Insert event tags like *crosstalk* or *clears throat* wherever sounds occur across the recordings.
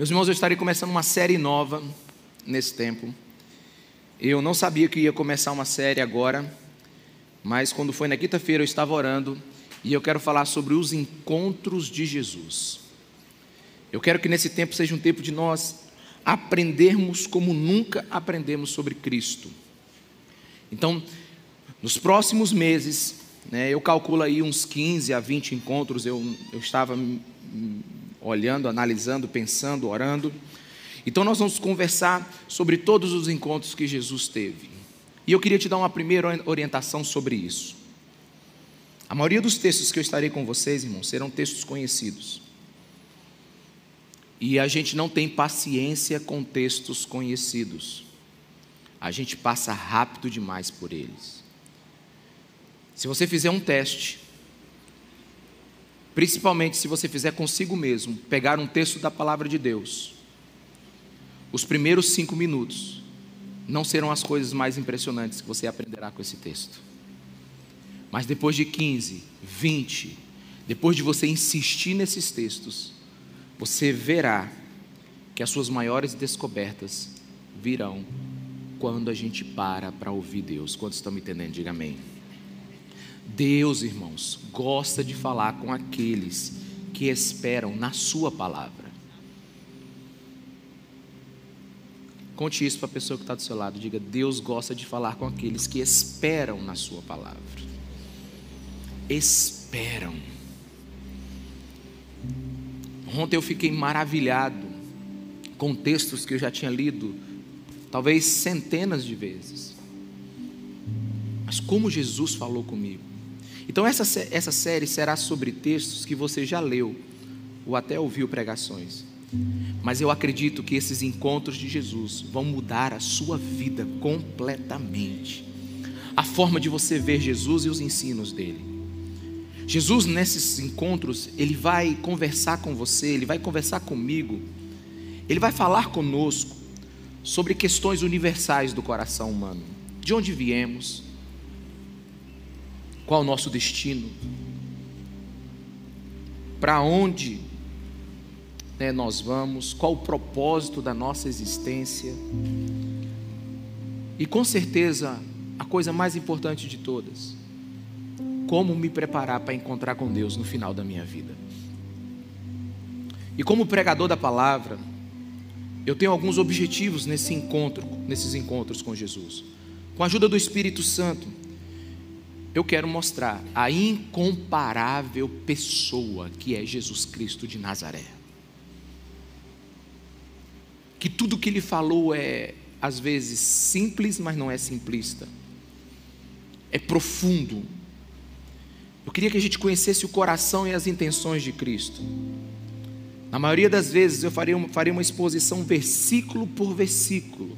Meus irmãos, eu estarei começando uma série nova nesse tempo. Eu não sabia que ia começar uma série agora, mas quando foi na quinta-feira eu estava orando e eu quero falar sobre os encontros de Jesus. Eu quero que nesse tempo seja um tempo de nós aprendermos como nunca aprendemos sobre Cristo. Então, nos próximos meses, né, eu calculo aí uns 15 a 20 encontros, eu, eu estava olhando, analisando, pensando, orando. Então, nós vamos conversar sobre todos os encontros que Jesus teve. E eu queria te dar uma primeira orientação sobre isso. A maioria dos textos que eu estarei com vocês, irmãos, serão textos conhecidos. E a gente não tem paciência com textos conhecidos. A gente passa rápido demais por eles. Se você fizer um teste, principalmente se você fizer consigo mesmo, pegar um texto da palavra de Deus, os primeiros cinco minutos não serão as coisas mais impressionantes que você aprenderá com esse texto. Mas depois de 15, 20, depois de você insistir nesses textos, você verá que as suas maiores descobertas virão quando a gente para para ouvir Deus. Quantos estão me entendendo? Diga amém. Deus, irmãos, gosta de falar com aqueles que esperam na Sua palavra. Conte isso para a pessoa que está do seu lado. Diga: Deus gosta de falar com aqueles que esperam na Sua palavra. Esperam. Ontem eu fiquei maravilhado com textos que eu já tinha lido, talvez centenas de vezes. Mas como Jesus falou comigo. Então, essa, essa série será sobre textos que você já leu ou até ouviu pregações. Mas eu acredito que esses encontros de Jesus vão mudar a sua vida completamente. A forma de você ver Jesus e os ensinos dele. Jesus, nesses encontros, ele vai conversar com você, ele vai conversar comigo, ele vai falar conosco sobre questões universais do coração humano. De onde viemos? Qual o nosso destino? Para onde né, nós vamos? Qual o propósito da nossa existência? E com certeza, a coisa mais importante de todas, como me preparar para encontrar com Deus no final da minha vida. E como pregador da palavra, eu tenho alguns objetivos nesse encontro, nesses encontros com Jesus. Com a ajuda do Espírito Santo, eu quero mostrar a incomparável pessoa que é Jesus Cristo de Nazaré. Que tudo que ele falou é às vezes simples, mas não é simplista. É profundo, eu queria que a gente conhecesse o coração e as intenções de Cristo. Na maioria das vezes eu faria uma, faria uma exposição versículo por versículo.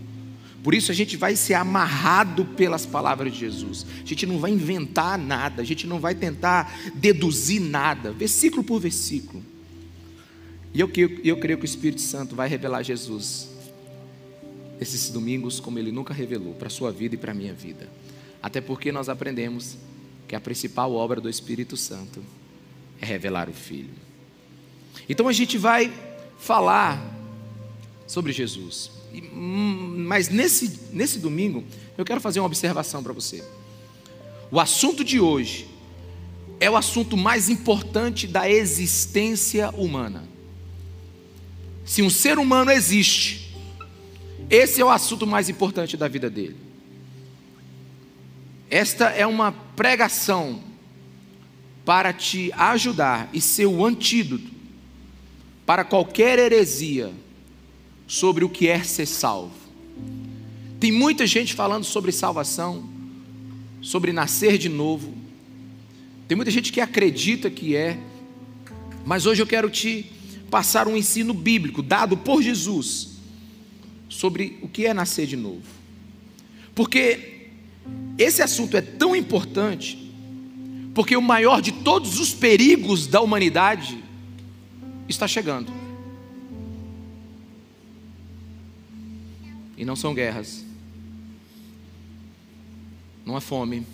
Por isso a gente vai ser amarrado pelas palavras de Jesus. A gente não vai inventar nada, a gente não vai tentar deduzir nada, versículo por versículo. E eu, eu creio que o Espírito Santo vai revelar Jesus esses domingos como ele nunca revelou para a sua vida e para a minha vida. Até porque nós aprendemos que a principal obra do Espírito Santo é revelar o Filho. Então a gente vai falar sobre Jesus. Hum, mas nesse, nesse domingo, eu quero fazer uma observação para você. O assunto de hoje é o assunto mais importante da existência humana. Se um ser humano existe, esse é o assunto mais importante da vida dele. Esta é uma pregação para te ajudar e ser o antídoto para qualquer heresia sobre o que é ser salvo. Tem muita gente falando sobre salvação, sobre nascer de novo. Tem muita gente que acredita que é, mas hoje eu quero te passar um ensino bíblico dado por Jesus sobre o que é nascer de novo. Porque esse assunto é tão importante, porque o maior de todos os perigos da humanidade está chegando. E não são guerras, não é fome,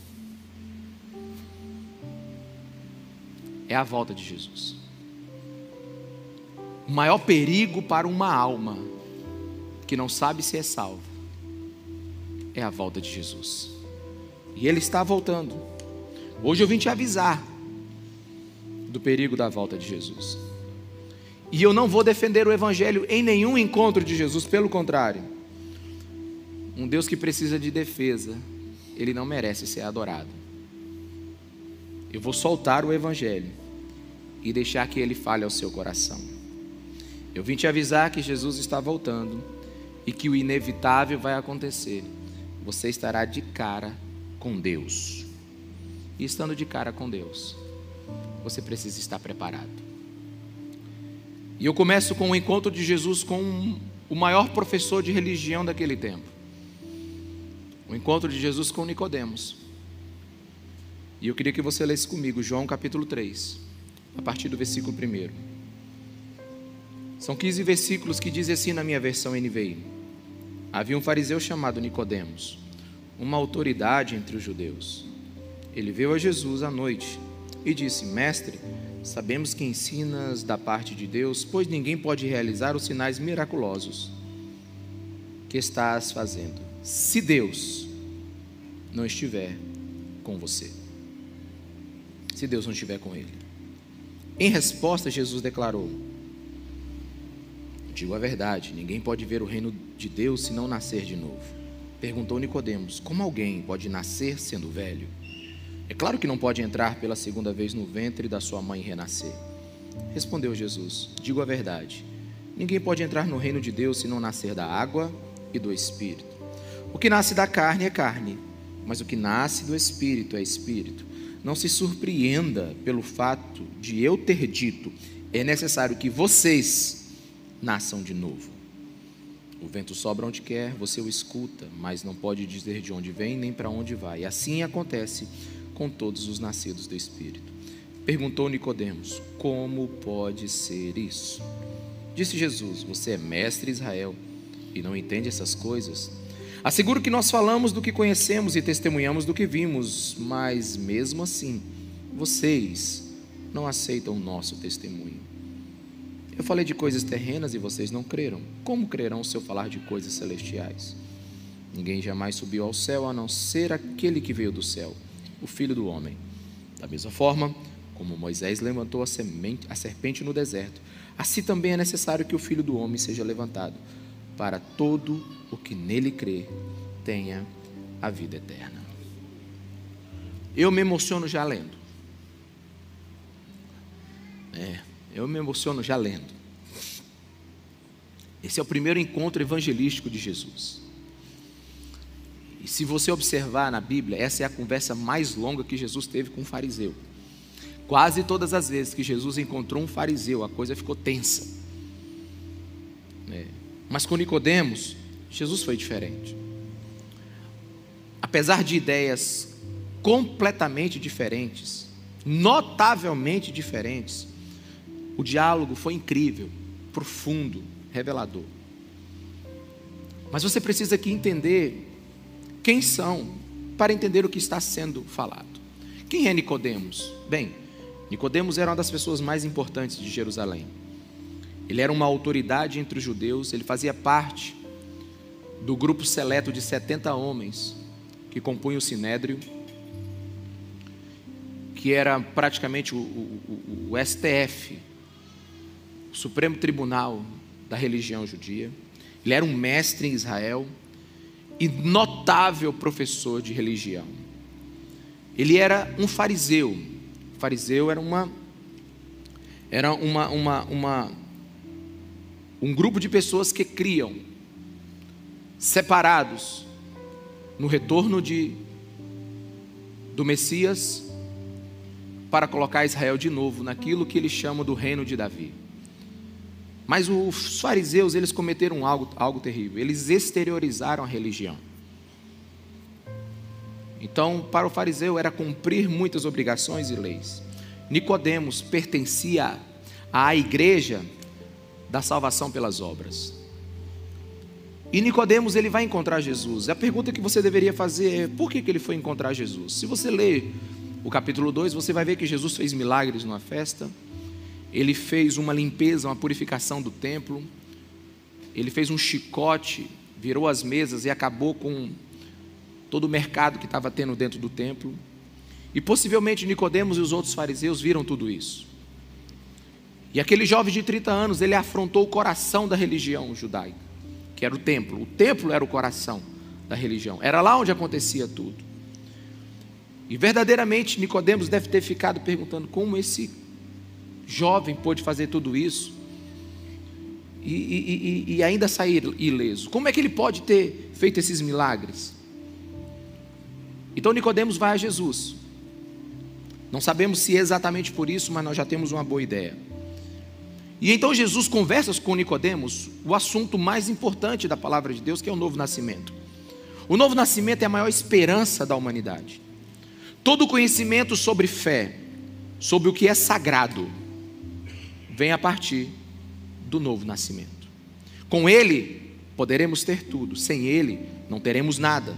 é a volta de Jesus. O maior perigo para uma alma que não sabe se é salva é a volta de Jesus. E Ele está voltando. Hoje eu vim te avisar do perigo da volta de Jesus. E eu não vou defender o Evangelho em nenhum encontro de Jesus, pelo contrário. Um Deus que precisa de defesa, ele não merece ser adorado. Eu vou soltar o Evangelho e deixar que ele fale ao seu coração. Eu vim te avisar que Jesus está voltando e que o inevitável vai acontecer. Você estará de cara com Deus. E estando de cara com Deus, você precisa estar preparado. E eu começo com o encontro de Jesus com o maior professor de religião daquele tempo. O encontro de Jesus com Nicodemos. E eu queria que você lesse comigo João capítulo 3, a partir do versículo 1. São 15 versículos que dizem assim na minha versão NVI. Havia um fariseu chamado Nicodemos, uma autoridade entre os judeus. Ele veio a Jesus à noite e disse: Mestre, sabemos que ensinas da parte de Deus, pois ninguém pode realizar os sinais miraculosos que estás fazendo, se Deus não estiver com você. Se Deus não estiver com ele. Em resposta, Jesus declarou: Digo a verdade, ninguém pode ver o reino de Deus se não nascer de novo. Perguntou Nicodemos: Como alguém pode nascer sendo velho? É claro que não pode entrar pela segunda vez no ventre da sua mãe e renascer. Respondeu Jesus: Digo a verdade. Ninguém pode entrar no reino de Deus se não nascer da água e do espírito. O que nasce da carne é carne, mas o que nasce do espírito é espírito. Não se surpreenda pelo fato de eu ter dito: é necessário que vocês nasçam de novo. O vento sobra onde quer, você o escuta, mas não pode dizer de onde vem nem para onde vai. E assim acontece com todos os nascidos do Espírito. Perguntou Nicodemos: Como pode ser isso? Disse Jesus: Você é mestre Israel e não entende essas coisas? Asseguro que nós falamos do que conhecemos e testemunhamos do que vimos, mas mesmo assim, vocês não aceitam o nosso testemunho. Eu falei de coisas terrenas e vocês não creram. Como crerão se eu falar de coisas celestiais? Ninguém jamais subiu ao céu a não ser aquele que veio do céu, o Filho do Homem. Da mesma forma, como Moisés levantou a, semente, a serpente no deserto, assim também é necessário que o Filho do Homem seja levantado, para todo o que nele crê tenha a vida eterna. Eu me emociono já lendo. É, eu me emociono já lendo. Esse é o primeiro encontro evangelístico de Jesus. E se você observar na Bíblia, essa é a conversa mais longa que Jesus teve com um fariseu. Quase todas as vezes que Jesus encontrou um fariseu, a coisa ficou tensa. É. Mas com Nicodemos, Jesus foi diferente. Apesar de ideias completamente diferentes, notavelmente diferentes, o diálogo foi incrível, profundo, revelador. Mas você precisa aqui entender quem são para entender o que está sendo falado. Quem é Nicodemos? Bem, Nicodemos era uma das pessoas mais importantes de Jerusalém. Ele era uma autoridade entre os judeus, ele fazia parte do grupo seleto de 70 homens que compunham o Sinédrio, que era praticamente o, o, o STF Supremo Tribunal da religião judia. Ele era um mestre em Israel e notável professor de religião. Ele era um fariseu. O fariseu era uma era uma, uma, uma um grupo de pessoas que criam separados no retorno de do Messias para colocar Israel de novo naquilo que eles chamam do reino de Davi. Mas os fariseus, eles cometeram algo, algo terrível. Eles exteriorizaram a religião. Então, para o fariseu era cumprir muitas obrigações e leis. Nicodemos pertencia à igreja da salvação pelas obras. E Nicodemos ele vai encontrar Jesus. A pergunta que você deveria fazer é: por que, que ele foi encontrar Jesus? Se você ler o capítulo 2, você vai ver que Jesus fez milagres numa festa ele fez uma limpeza, uma purificação do templo, ele fez um chicote, virou as mesas e acabou com todo o mercado que estava tendo dentro do templo. E possivelmente Nicodemos e os outros fariseus viram tudo isso. E aquele jovem de 30 anos, ele afrontou o coração da religião judaica, que era o templo. O templo era o coração da religião. Era lá onde acontecia tudo. E verdadeiramente Nicodemos deve ter ficado perguntando como esse jovem pôde fazer tudo isso e, e, e, e ainda sair ileso. Como é que ele pode ter feito esses milagres? Então Nicodemos vai a Jesus. Não sabemos se é exatamente por isso, mas nós já temos uma boa ideia. E então Jesus conversa com Nicodemos o assunto mais importante da palavra de Deus, que é o novo nascimento. O novo nascimento é a maior esperança da humanidade. Todo conhecimento sobre fé, sobre o que é sagrado, vem a partir do novo nascimento. Com ele poderemos ter tudo, sem ele não teremos nada.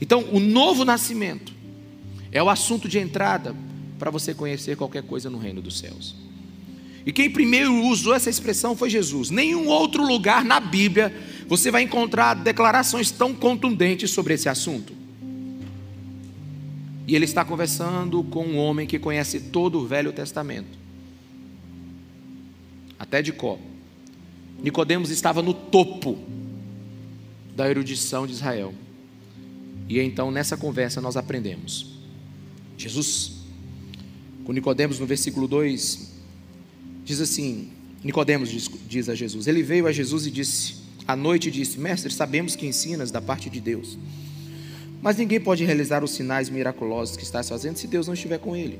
Então, o novo nascimento é o assunto de entrada para você conhecer qualquer coisa no reino dos céus. E quem primeiro usou essa expressão foi Jesus. Nenhum outro lugar na Bíblia você vai encontrar declarações tão contundentes sobre esse assunto. E ele está conversando com um homem que conhece todo o Velho Testamento, até de có. Nicodemos estava no topo da erudição de Israel. E então nessa conversa nós aprendemos. Jesus, com Nicodemos no versículo 2, diz assim: Nicodemos diz, diz a Jesus. Ele veio a Jesus e disse: à noite disse: Mestre, sabemos que ensinas da parte de Deus. Mas ninguém pode realizar os sinais miraculosos que estás fazendo se Deus não estiver com ele.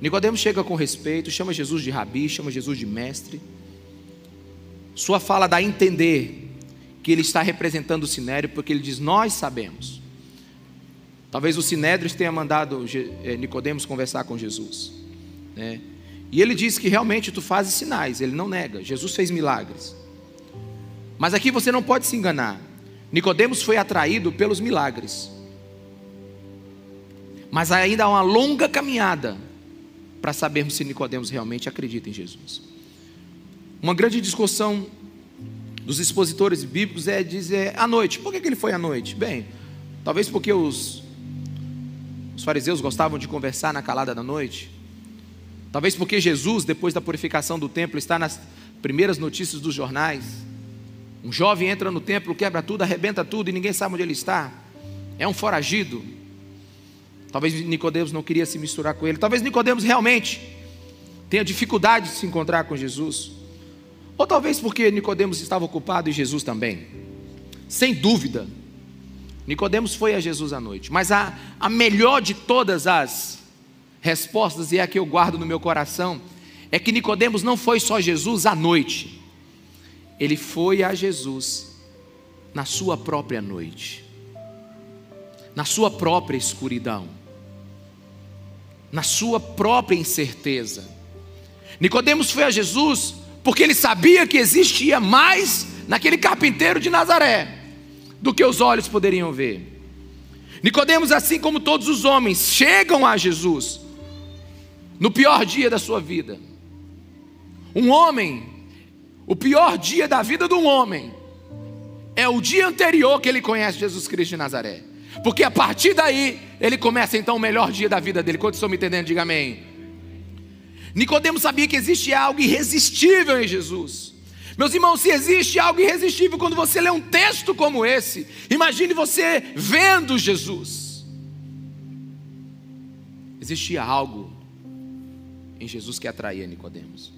Nicodemos chega com respeito, chama Jesus de rabi, chama Jesus de mestre. Sua fala dá a entender que ele está representando o sinédrio, porque ele diz: Nós sabemos. Talvez o sinédrio tenha mandado eh, Nicodemos conversar com Jesus. Né? E ele diz que realmente tu fazes sinais, ele não nega. Jesus fez milagres. Mas aqui você não pode se enganar. Nicodemos foi atraído pelos milagres. Mas ainda há uma longa caminhada para sabermos se Nicodemos realmente acredita em Jesus. Uma grande discussão dos expositores bíblicos é dizer à noite. Por que, ele foi à noite? Bem, talvez porque os, os fariseus gostavam de conversar na calada da noite. Talvez porque Jesus, depois da purificação do templo, está nas primeiras notícias dos jornais. Um jovem entra no templo, quebra tudo, arrebenta tudo e ninguém sabe onde ele está. É um foragido. Talvez Nicodemos não queria se misturar com ele. Talvez Nicodemos realmente tenha dificuldade de se encontrar com Jesus. Ou talvez porque Nicodemos estava ocupado e Jesus também. Sem dúvida, Nicodemos foi a Jesus à noite. Mas a, a melhor de todas as respostas, e é a que eu guardo no meu coração, é que Nicodemos não foi só Jesus à noite. Ele foi a Jesus na sua própria noite. Na sua própria escuridão. Na sua própria incerteza. Nicodemos foi a Jesus porque ele sabia que existia mais naquele carpinteiro de Nazaré do que os olhos poderiam ver. Nicodemos, assim como todos os homens, chegam a Jesus no pior dia da sua vida. Um homem, o pior dia da vida de um homem é o dia anterior que ele conhece Jesus Cristo de Nazaré. Porque a partir daí ele começa então o melhor dia da vida dele. Quantos estão me entendendo? Diga amém. Nicodemos sabia que existe algo irresistível em Jesus. Meus irmãos, se existe algo irresistível quando você lê um texto como esse, imagine você vendo Jesus. Existia algo em Jesus que atraía Nicodemos.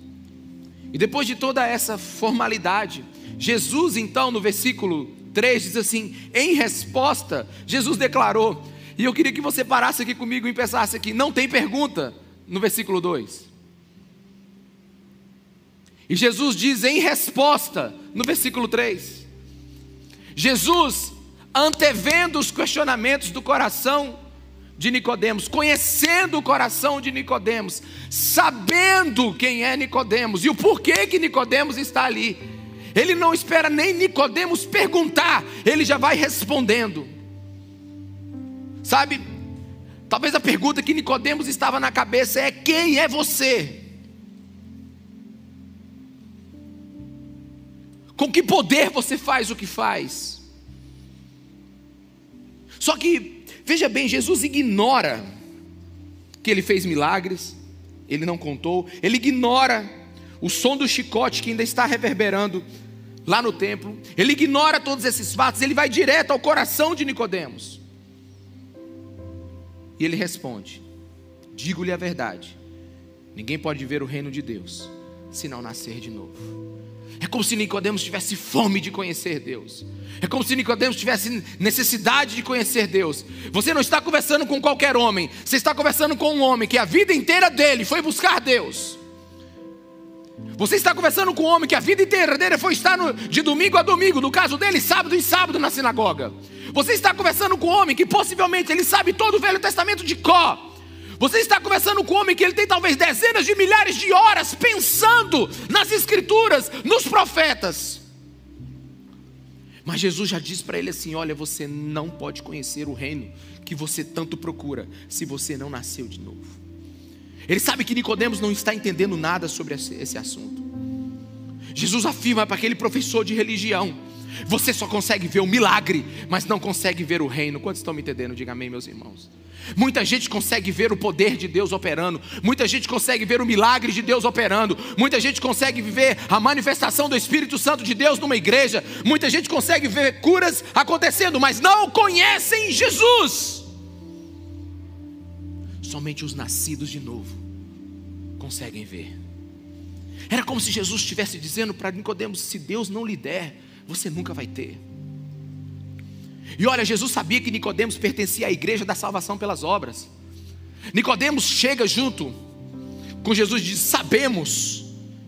E depois de toda essa formalidade, Jesus então no versículo 3 diz assim: em resposta, Jesus declarou, e eu queria que você parasse aqui comigo e pensasse aqui, não tem pergunta no versículo 2. E Jesus diz em resposta, no versículo 3: Jesus, antevendo os questionamentos do coração de Nicodemos, conhecendo o coração de Nicodemos, sabendo quem é Nicodemos e o porquê que Nicodemos está ali. Ele não espera nem Nicodemos perguntar, ele já vai respondendo. Sabe? Talvez a pergunta que Nicodemos estava na cabeça é quem é você? Com que poder você faz o que faz? Só que veja bem, Jesus ignora que ele fez milagres, ele não contou, ele ignora o som do chicote que ainda está reverberando lá no templo, ele ignora todos esses fatos, ele vai direto ao coração de Nicodemos. E ele responde: Digo-lhe a verdade. Ninguém pode ver o reino de Deus se não nascer de novo. É como se Nicodemos tivesse fome de conhecer Deus. É como se Nicodemos tivesse necessidade de conhecer Deus. Você não está conversando com qualquer homem, você está conversando com um homem que a vida inteira dele foi buscar Deus. Você está conversando com um homem que a vida inteira dele foi estar no, de domingo a domingo, no caso dele, sábado e sábado na sinagoga. Você está conversando com um homem que possivelmente ele sabe todo o Velho Testamento de có. Você está conversando com um homem que ele tem talvez dezenas de milhares de horas pensando nas escrituras, nos profetas. Mas Jesus já diz para ele assim: Olha, você não pode conhecer o reino que você tanto procura se você não nasceu de novo. Ele sabe que Nicodemos não está entendendo nada sobre esse assunto. Jesus afirma para aquele professor de religião: Você só consegue ver o milagre, mas não consegue ver o reino. Quantos estão me entendendo? Diga amém, meus irmãos. Muita gente consegue ver o poder de Deus operando, muita gente consegue ver o milagre de Deus operando, muita gente consegue ver a manifestação do Espírito Santo de Deus numa igreja, muita gente consegue ver curas acontecendo, mas não conhecem Jesus. Somente os nascidos de novo conseguem ver. Era como se Jesus estivesse dizendo para Nicodemos: se Deus não lhe der, você nunca vai ter. E olha, Jesus sabia que Nicodemos pertencia à igreja da salvação pelas obras. Nicodemos chega junto com Jesus e diz: "Sabemos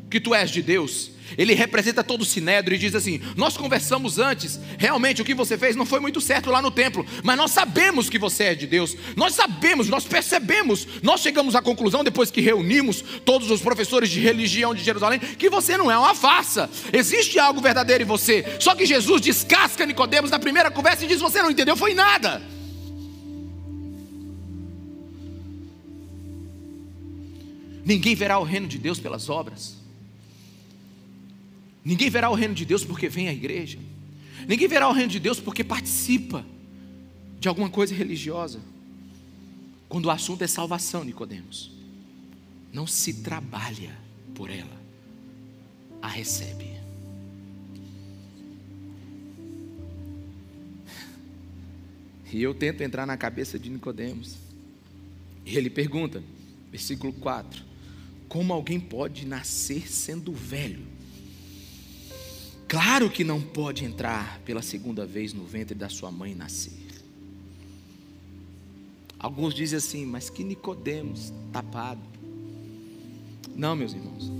que tu és de Deus". Ele representa todo o sinédrio e diz assim: Nós conversamos antes, realmente o que você fez não foi muito certo lá no templo, mas nós sabemos que você é de Deus, nós sabemos, nós percebemos, nós chegamos à conclusão, depois que reunimos todos os professores de religião de Jerusalém, que você não é uma farsa, existe algo verdadeiro em você. Só que Jesus descasca Nicodemos na primeira conversa e diz: Você não entendeu, foi nada. Ninguém verá o reino de Deus pelas obras. Ninguém verá o reino de Deus porque vem à igreja. Ninguém verá o reino de Deus porque participa de alguma coisa religiosa. Quando o assunto é salvação, Nicodemos, não se trabalha por ela, a recebe. E eu tento entrar na cabeça de Nicodemos. E ele pergunta, versículo 4: Como alguém pode nascer sendo velho? Claro que não pode entrar pela segunda vez no ventre da sua mãe e nascer. Alguns dizem assim, mas que Nicodemos tapado. Não, meus irmãos.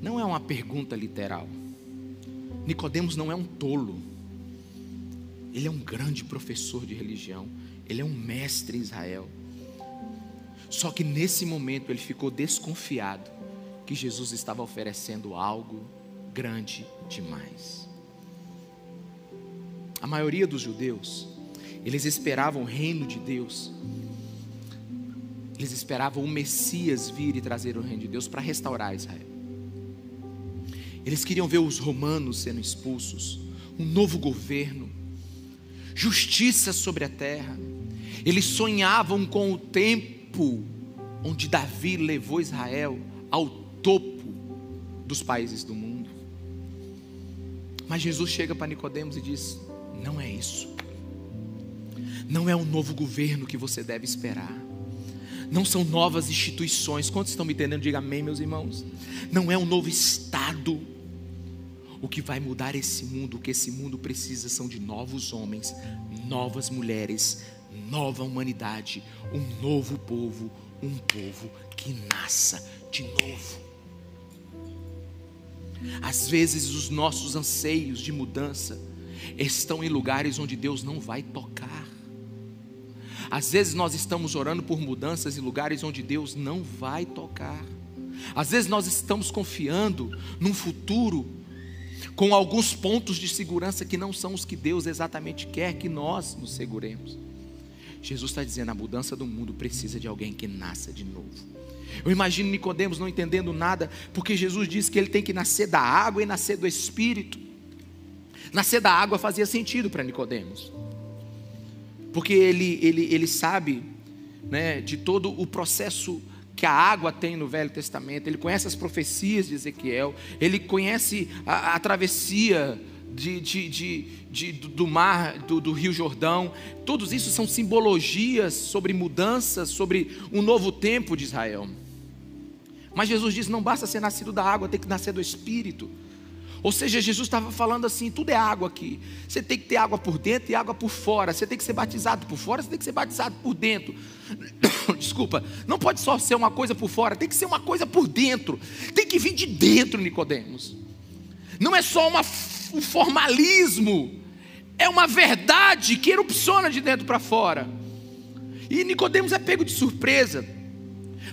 Não é uma pergunta literal. Nicodemos não é um tolo. Ele é um grande professor de religião. Ele é um mestre em Israel. Só que nesse momento ele ficou desconfiado que Jesus estava oferecendo algo grande demais. A maioria dos judeus, eles esperavam o reino de Deus. Eles esperavam o Messias vir e trazer o reino de Deus para restaurar Israel. Eles queriam ver os romanos sendo expulsos, um novo governo, justiça sobre a terra. Eles sonhavam com o tempo onde Davi levou Israel ao topo dos países do mundo. Mas Jesus chega para Nicodemos e diz: "Não é isso. Não é um novo governo que você deve esperar. Não são novas instituições. Quantos estão me entendendo? Diga amém, meus irmãos. Não é um novo estado. O que vai mudar esse mundo, o que esse mundo precisa são de novos homens, novas mulheres, nova humanidade, um novo povo, um povo que nasça de novo. Às vezes os nossos anseios de mudança estão em lugares onde Deus não vai tocar. Às vezes nós estamos orando por mudanças em lugares onde Deus não vai tocar. Às vezes nós estamos confiando num futuro com alguns pontos de segurança que não são os que Deus exatamente quer que nós nos seguremos. Jesus está dizendo: a mudança do mundo precisa de alguém que nasça de novo. Eu imagino Nicodemos não entendendo nada, porque Jesus disse que ele tem que nascer da água e nascer do Espírito. Nascer da água fazia sentido para Nicodemos, porque ele, ele, ele sabe né, de todo o processo que a água tem no Velho Testamento, ele conhece as profecias de Ezequiel, ele conhece a, a travessia de, de, de, de, do mar, do, do Rio Jordão, todos isso são simbologias sobre mudanças, sobre um novo tempo de Israel. Mas Jesus diz: não basta ser nascido da água, tem que nascer do Espírito. Ou seja, Jesus estava falando assim: tudo é água aqui. Você tem que ter água por dentro e água por fora. Você tem que ser batizado por fora, você tem que ser batizado por dentro. *coughs* Desculpa, não pode só ser uma coisa por fora, tem que ser uma coisa por dentro. Tem que vir de dentro, Nicodemos. Não é só uma, um formalismo, é uma verdade que erupciona de dentro para fora. E Nicodemos é pego de surpresa.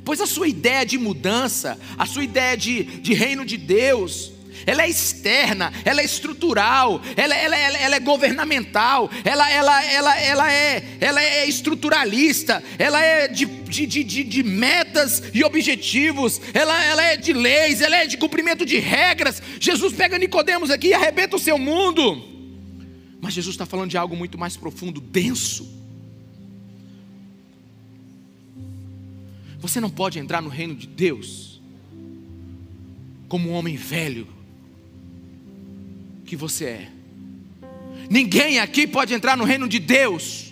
Pois a sua ideia de mudança, a sua ideia de, de reino de Deus, ela é externa, ela é estrutural, ela, ela, ela, ela é governamental, ela, ela, ela, ela, é, ela é estruturalista, ela é de, de, de, de metas e objetivos, ela, ela é de leis, ela é de cumprimento de regras. Jesus pega Nicodemos aqui e arrebenta o seu mundo. Mas Jesus está falando de algo muito mais profundo, denso. Você não pode entrar no reino de Deus como um homem velho que você é. Ninguém aqui pode entrar no reino de Deus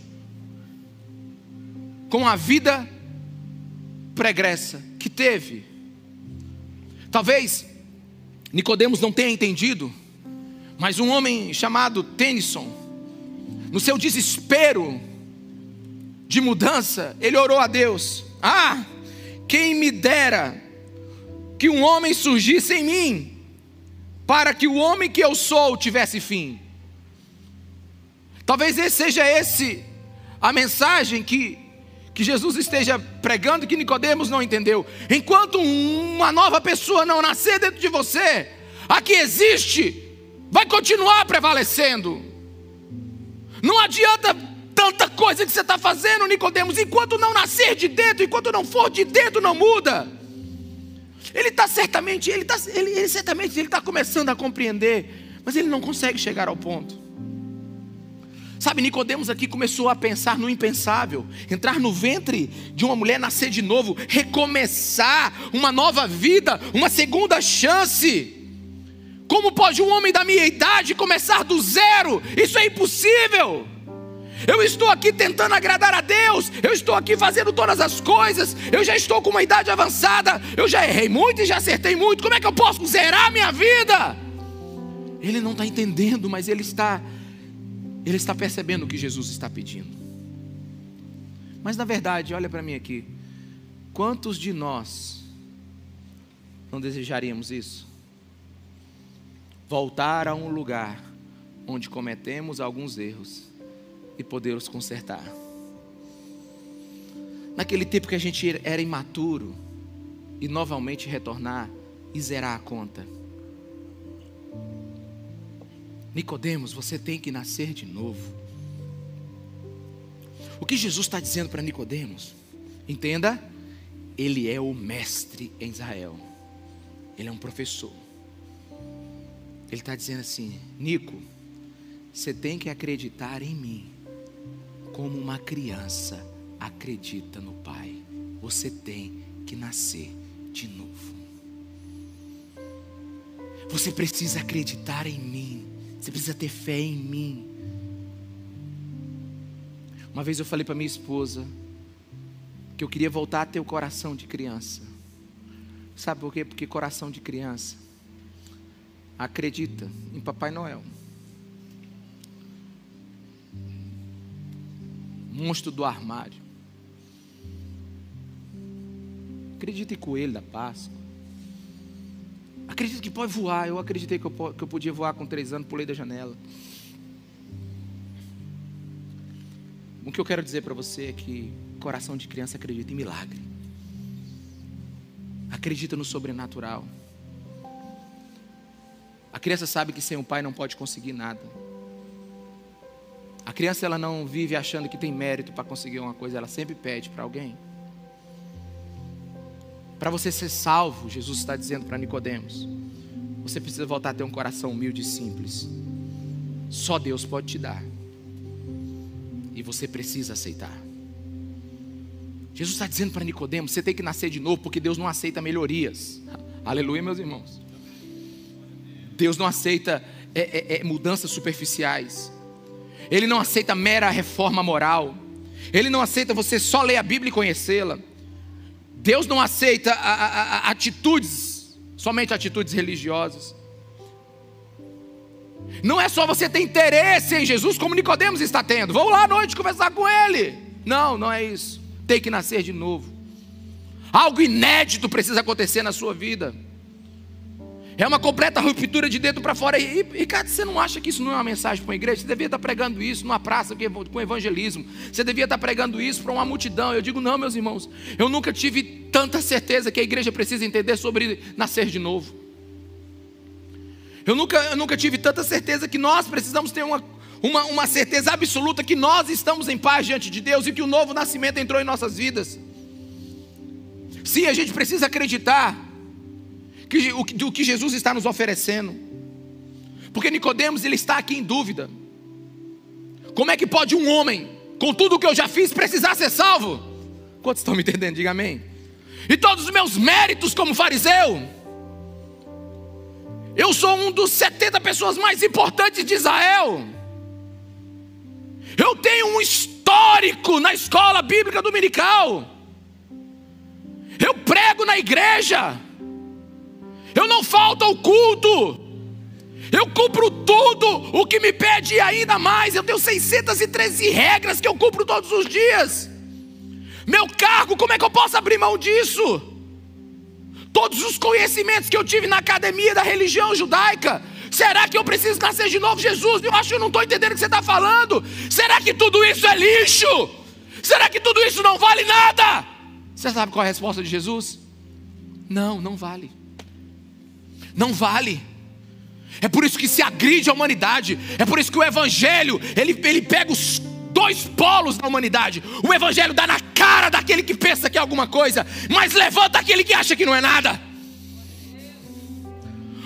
com a vida pregressa que teve. Talvez Nicodemos não tenha entendido, mas um homem chamado Tennyson, no seu desespero de mudança, ele orou a Deus: Ah, quem me dera que um homem surgisse em mim para que o homem que eu sou tivesse fim. Talvez esse seja esse a mensagem que, que Jesus esteja pregando que Nicodemos não entendeu. Enquanto uma nova pessoa não nascer dentro de você, a que existe vai continuar prevalecendo. Não adianta tanta coisa que você está fazendo, Nicodemos, enquanto não nascer de dentro, enquanto não for de dentro, não muda. Ele está certamente, ele, tá, ele, ele certamente ele está começando a compreender, mas ele não consegue chegar ao ponto. Sabe, Nicodemos aqui começou a pensar no impensável, entrar no ventre de uma mulher, nascer de novo, recomeçar uma nova vida, uma segunda chance. Como pode um homem da minha idade começar do zero? Isso é impossível. Eu estou aqui tentando agradar a Deus, eu estou aqui fazendo todas as coisas, eu já estou com uma idade avançada, eu já errei muito e já acertei muito, como é que eu posso zerar a minha vida? Ele não está entendendo, mas ele está, ele está percebendo o que Jesus está pedindo. Mas na verdade, olha para mim aqui, quantos de nós não desejaríamos isso? Voltar a um lugar onde cometemos alguns erros e poder os consertar. Naquele tempo que a gente era imaturo e novamente retornar e zerar a conta. Nicodemos, você tem que nascer de novo. O que Jesus está dizendo para Nicodemos? Entenda, ele é o mestre em Israel. Ele é um professor. Ele está dizendo assim, Nico, você tem que acreditar em mim como uma criança acredita no Pai. Você tem que nascer de novo. Você precisa acreditar em mim. Você precisa ter fé em mim. Uma vez eu falei para minha esposa que eu queria voltar a ter o coração de criança. Sabe por quê? Porque coração de criança acredita em Papai Noel. Monstro do armário. Acredita em coelho da Páscoa. Acredita que pode voar. Eu acreditei que eu, que eu podia voar com três anos, pulei da janela. O que eu quero dizer para você é que coração de criança acredita em milagre. Acredita no sobrenatural. A criança sabe que sem o pai não pode conseguir nada. A criança ela não vive achando que tem mérito para conseguir uma coisa, ela sempre pede para alguém. Para você ser salvo, Jesus está dizendo para Nicodemos, você precisa voltar a ter um coração humilde e simples. Só Deus pode te dar. E você precisa aceitar. Jesus está dizendo para Nicodemos, você tem que nascer de novo, porque Deus não aceita melhorias. *laughs* Aleluia, meus irmãos. Deus não aceita é, é, é, mudanças superficiais. Ele não aceita mera reforma moral. Ele não aceita você só ler a Bíblia e conhecê-la. Deus não aceita a, a, a atitudes, somente atitudes religiosas. Não é só você ter interesse em Jesus como Nicodemos está tendo. Vamos lá à noite conversar com ele. Não, não é isso. Tem que nascer de novo. Algo inédito precisa acontecer na sua vida. É uma completa ruptura de dentro para fora. E, cara, você não acha que isso não é uma mensagem para uma igreja? Você devia estar pregando isso numa praça com evangelismo. Você devia estar pregando isso para uma multidão. Eu digo, não, meus irmãos. Eu nunca tive tanta certeza que a igreja precisa entender sobre nascer de novo. Eu nunca, eu nunca tive tanta certeza que nós precisamos ter uma, uma, uma certeza absoluta que nós estamos em paz diante de Deus e que o novo nascimento entrou em nossas vidas. Sim, a gente precisa acreditar que, o, do que Jesus está nos oferecendo. Porque Nicodemos ele está aqui em dúvida. Como é que pode um homem, com tudo o que eu já fiz, precisar ser salvo? Quantos estão me entendendo? Diga amém. E todos os meus méritos como fariseu. Eu sou um dos 70 pessoas mais importantes de Israel. Eu tenho um histórico na escola bíblica dominical. Eu prego na igreja. Eu não falto ao culto. Eu cumpro tudo o que me pede ainda mais. Eu tenho 613 regras que eu cumpro todos os dias. Meu cargo, como é que eu posso abrir mão disso? Todos os conhecimentos que eu tive na academia da religião judaica. Será que eu preciso nascer de novo, Jesus? Eu acho que eu não estou entendendo o que você está falando. Será que tudo isso é lixo? Será que tudo isso não vale nada? Você sabe qual é a resposta de Jesus? Não, não vale não vale. É por isso que se agride a humanidade. É por isso que o Evangelho ele, ele pega os dois polos da humanidade. O Evangelho dá na cara daquele que pensa que é alguma coisa, mas levanta aquele que acha que não é nada.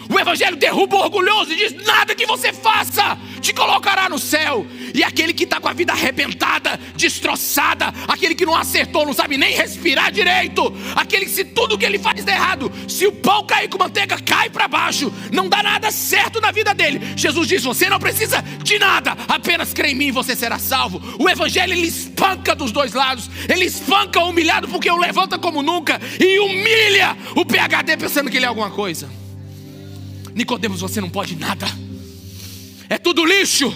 O Evangelho derruba o orgulhoso e diz: nada que você faça te colocará no céu. E aquele que está com a vida arrebentada, destroçada, aquele que não acertou, não sabe nem respirar direito, aquele que se tudo que ele faz der errado, se o pão cair com manteiga, cai para baixo, não dá nada certo na vida dele. Jesus diz: você não precisa de nada, apenas crê em mim e você será salvo. O Evangelho ele espanca dos dois lados, ele espanca o humilhado porque o levanta como nunca e humilha o PHD pensando que ele é alguma coisa. Nicodemos, você não pode nada. É tudo lixo.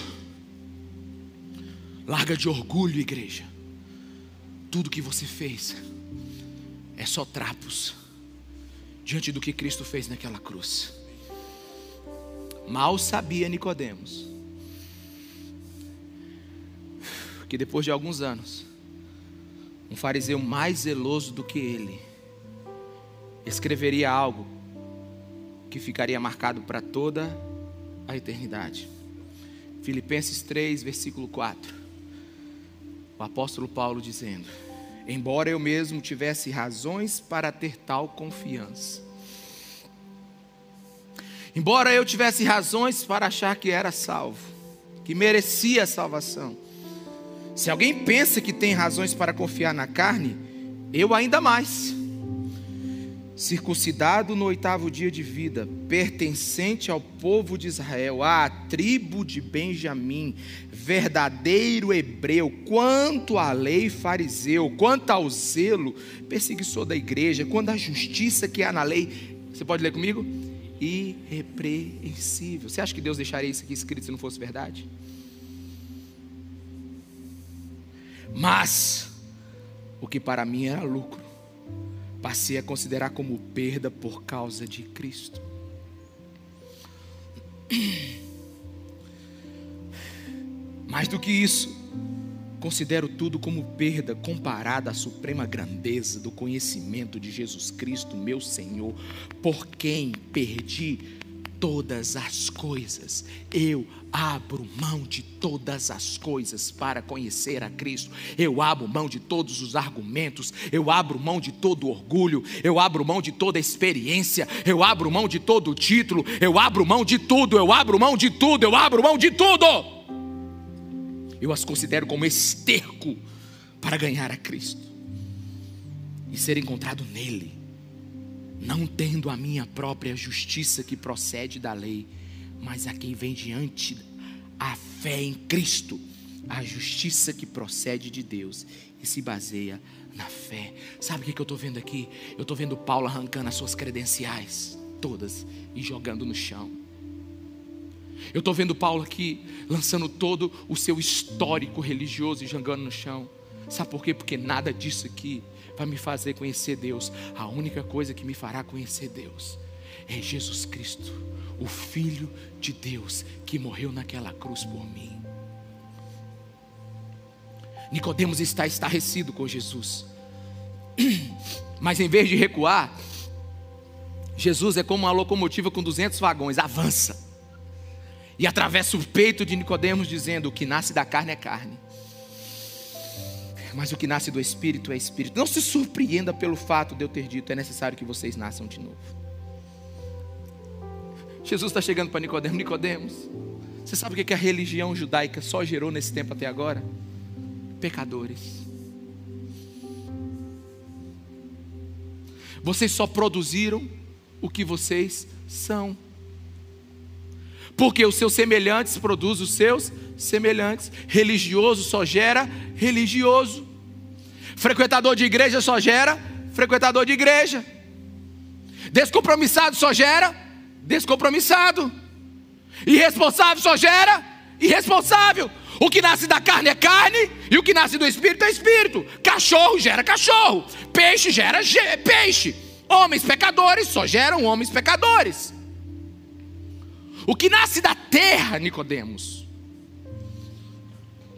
Larga de orgulho, igreja. Tudo que você fez é só trapos diante do que Cristo fez naquela cruz. Mal sabia Nicodemos que depois de alguns anos, um fariseu mais zeloso do que ele escreveria algo que ficaria marcado para toda a eternidade. Filipenses 3, versículo 4. O apóstolo Paulo dizendo: Embora eu mesmo tivesse razões para ter tal confiança, embora eu tivesse razões para achar que era salvo, que merecia a salvação, se alguém pensa que tem razões para confiar na carne, eu ainda mais circuncidado no oitavo dia de vida, pertencente ao povo de Israel, à tribo de Benjamim, verdadeiro hebreu, quanto à lei fariseu, quanto ao zelo, perseguição da igreja, quanto à justiça que há na lei. Você pode ler comigo? Irrepreensível. Você acha que Deus deixaria isso aqui escrito se não fosse verdade? Mas, o que para mim era lucro, passei a considerar como perda por causa de Cristo. Mais do que isso, considero tudo como perda comparada à suprema grandeza do conhecimento de Jesus Cristo, meu Senhor, por quem perdi todas as coisas. Eu abro mão de todas as coisas para conhecer a Cristo. Eu abro mão de todos os argumentos. Eu abro mão de todo orgulho. Eu abro mão de toda experiência. Eu abro mão de todo título. Eu abro mão de tudo. Eu abro mão de tudo. Eu abro mão de tudo. Eu as considero como esterco para ganhar a Cristo e ser encontrado nele não tendo a minha própria justiça que procede da lei, mas a quem vem diante a fé em Cristo, a justiça que procede de Deus e se baseia na fé. Sabe o que eu estou vendo aqui? Eu estou vendo Paulo arrancando as suas credenciais, todas, e jogando no chão. Eu estou vendo Paulo aqui lançando todo o seu histórico religioso e jogando no chão. Sabe por quê? Porque nada disso aqui vai me fazer conhecer Deus. A única coisa que me fará conhecer Deus é Jesus Cristo, o Filho de Deus que morreu naquela cruz por mim. Nicodemos está estarrecido com Jesus. *clears throat* Mas em vez de recuar, Jesus é como uma locomotiva com 200 vagões, avança. E atravessa o peito de Nicodemos dizendo: "O que nasce da carne é carne, mas o que nasce do Espírito é Espírito. Não se surpreenda pelo fato de eu ter dito: é necessário que vocês nasçam de novo. Jesus está chegando para Nicodemos. Nicodemos, você sabe o que a religião judaica só gerou nesse tempo até agora? Pecadores. Vocês só produziram o que vocês são. Porque os seus semelhantes produzem os seus semelhantes. Religioso só gera religioso. Frequentador de igreja só gera frequentador de igreja. Descompromissado só gera descompromissado. Irresponsável só gera irresponsável. O que nasce da carne é carne e o que nasce do espírito é espírito. Cachorro gera cachorro, peixe gera peixe. Homens pecadores só geram homens pecadores. O que nasce da terra, Nicodemos,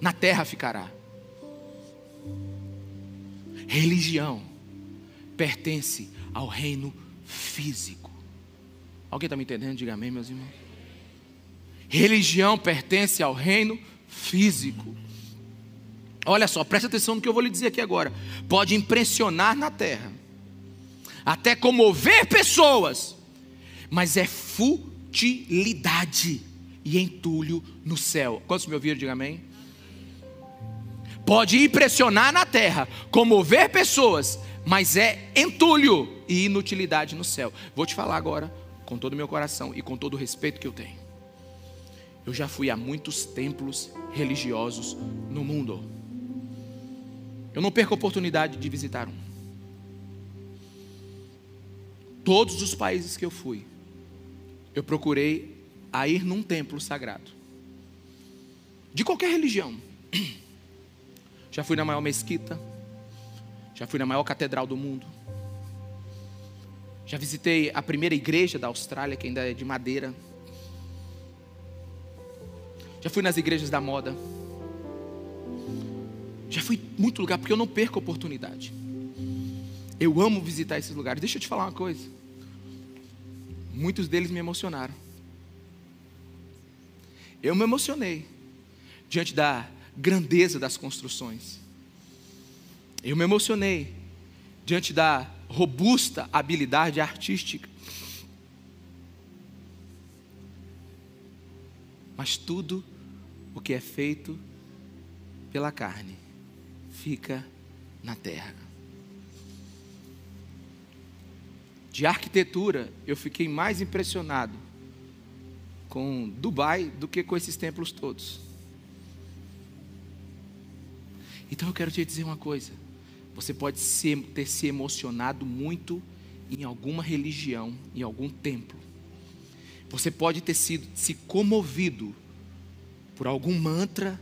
na terra ficará. Religião pertence ao reino físico. Alguém está me entendendo? Diga amém, meus irmãos. Religião pertence ao reino físico. Olha só, presta atenção no que eu vou lhe dizer aqui agora. Pode impressionar na terra, até comover pessoas, mas é futilidade e entulho no céu. Quantos me ouviram? Diga amém. Pode impressionar na terra, comover pessoas, mas é entulho e inutilidade no céu. Vou te falar agora, com todo o meu coração e com todo o respeito que eu tenho. Eu já fui a muitos templos religiosos no mundo. Eu não perco a oportunidade de visitar um. Todos os países que eu fui, eu procurei a ir num templo sagrado. De qualquer religião. *clears throat* Já fui na maior mesquita. Já fui na maior catedral do mundo. Já visitei a primeira igreja da Austrália, que ainda é de madeira. Já fui nas igrejas da moda. Já fui em muito lugar, porque eu não perco oportunidade. Eu amo visitar esses lugares. Deixa eu te falar uma coisa. Muitos deles me emocionaram. Eu me emocionei diante da grandeza das construções. Eu me emocionei diante da robusta habilidade artística. Mas tudo o que é feito pela carne fica na terra. De arquitetura, eu fiquei mais impressionado com Dubai do que com esses templos todos. Então eu quero te dizer uma coisa: você pode ter se emocionado muito em alguma religião, em algum templo. Você pode ter sido se comovido por algum mantra,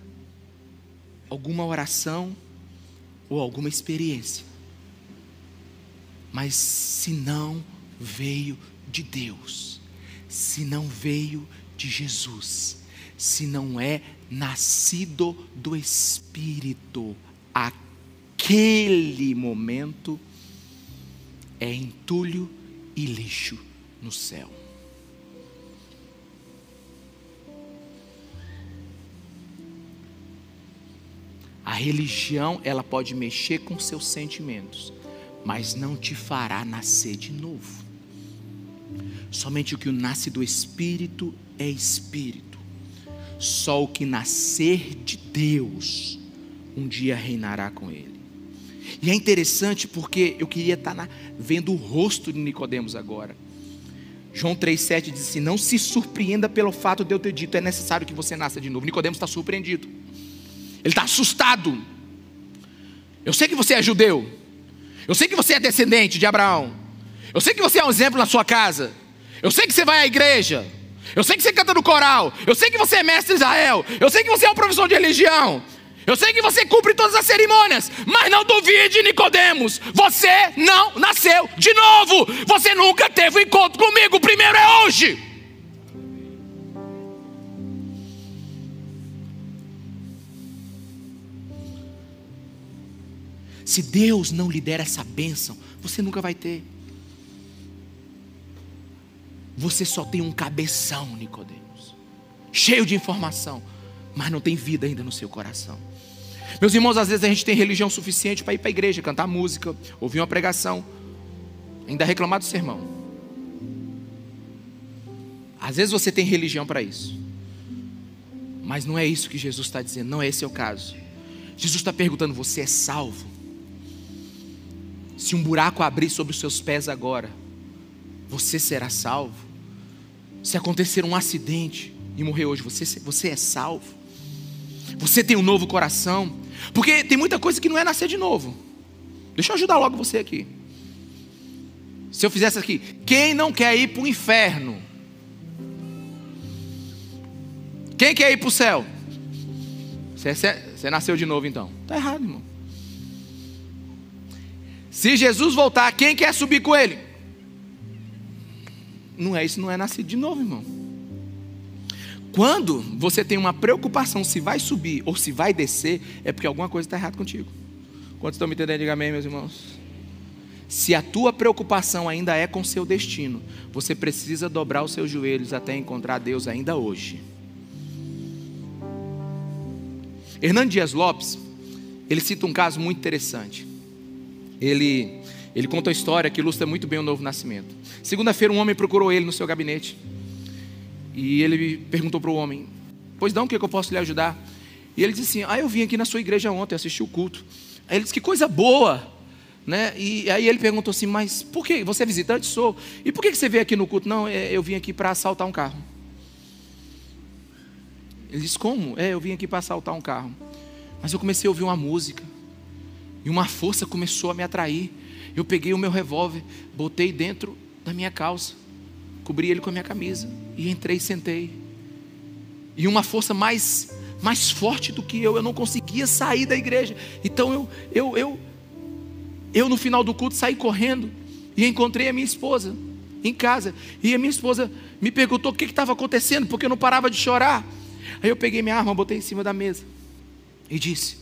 alguma oração ou alguma experiência. Mas se não veio de Deus, se não veio de Jesus, se não é nascido do Espírito. Aquele momento é entulho e lixo no céu. A religião, ela pode mexer com seus sentimentos, mas não te fará nascer de novo. Somente o que nasce do espírito é espírito. Só o que nascer de Deus um dia reinará com ele. E é interessante porque eu queria estar na, vendo o rosto de Nicodemos agora. João 3,7 diz assim: Não se surpreenda pelo fato de eu ter dito, é necessário que você nasça de novo. Nicodemos está surpreendido. Ele está assustado. Eu sei que você é judeu. Eu sei que você é descendente de Abraão. Eu sei que você é um exemplo na sua casa. Eu sei que você vai à igreja. Eu sei que você canta no coral. Eu sei que você é mestre Israel. Eu sei que você é um professor de religião. Eu sei que você cumpre todas as cerimônias, mas não duvide, Nicodemos. Você não nasceu de novo. Você nunca teve um encontro comigo. O primeiro é hoje. Se Deus não lhe der essa bênção, você nunca vai ter. Você só tem um cabeção, Nicodemos, cheio de informação, mas não tem vida ainda no seu coração. Meus irmãos, às vezes a gente tem religião suficiente para ir para a igreja, cantar música, ouvir uma pregação, ainda reclamar do sermão. Às vezes você tem religião para isso, mas não é isso que Jesus está dizendo, não é esse o caso. Jesus está perguntando: você é salvo? Se um buraco abrir sobre os seus pés agora, você será salvo? Se acontecer um acidente e morrer hoje, você, você é salvo? Você tem um novo coração? Porque tem muita coisa que não é nascer de novo. Deixa eu ajudar logo você aqui. Se eu fizesse aqui, quem não quer ir para o inferno? Quem quer ir para o céu? Você, você nasceu de novo então. Está errado, irmão. Se Jesus voltar, quem quer subir com ele? Não é isso, não é nascido de novo, irmão. Quando você tem uma preocupação se vai subir ou se vai descer, é porque alguma coisa está errada contigo. Quantos estão me entendendo? Diga amém, meus irmãos. Se a tua preocupação ainda é com seu destino, você precisa dobrar os seus joelhos até encontrar Deus ainda hoje. Hernando Dias Lopes, ele cita um caso muito interessante. Ele, ele conta uma história que ilustra muito bem o novo nascimento. Segunda-feira, um homem procurou ele no seu gabinete. E ele perguntou para o homem: Pois não, o que, eu posso lhe ajudar? E ele disse assim: Ah, eu vim aqui na sua igreja ontem, assisti o culto. Aí ele disse: Que coisa boa! Né? E aí ele perguntou assim: Mas por que? Você é visitante? Sou. E por que você veio aqui no culto? Não, é, eu vim aqui para assaltar um carro. Ele disse: Como? É, eu vim aqui para assaltar um carro. Mas eu comecei a ouvir uma música. E uma força começou a me atrair. Eu peguei o meu revólver, botei dentro da minha calça cobri ele com a minha camisa e entrei e sentei. E uma força mais mais forte do que eu, eu não conseguia sair da igreja. Então eu eu eu eu no final do culto saí correndo e encontrei a minha esposa em casa. E a minha esposa me perguntou o que estava acontecendo, porque eu não parava de chorar. Aí eu peguei minha arma, botei em cima da mesa e disse: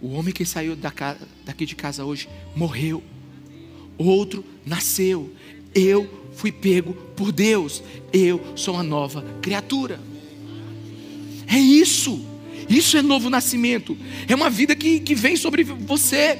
O homem que saiu da casa, daqui de casa hoje morreu, outro nasceu. Eu fui pego por Deus. Eu sou uma nova criatura. É isso. Isso é novo nascimento. É uma vida que, que vem sobre você.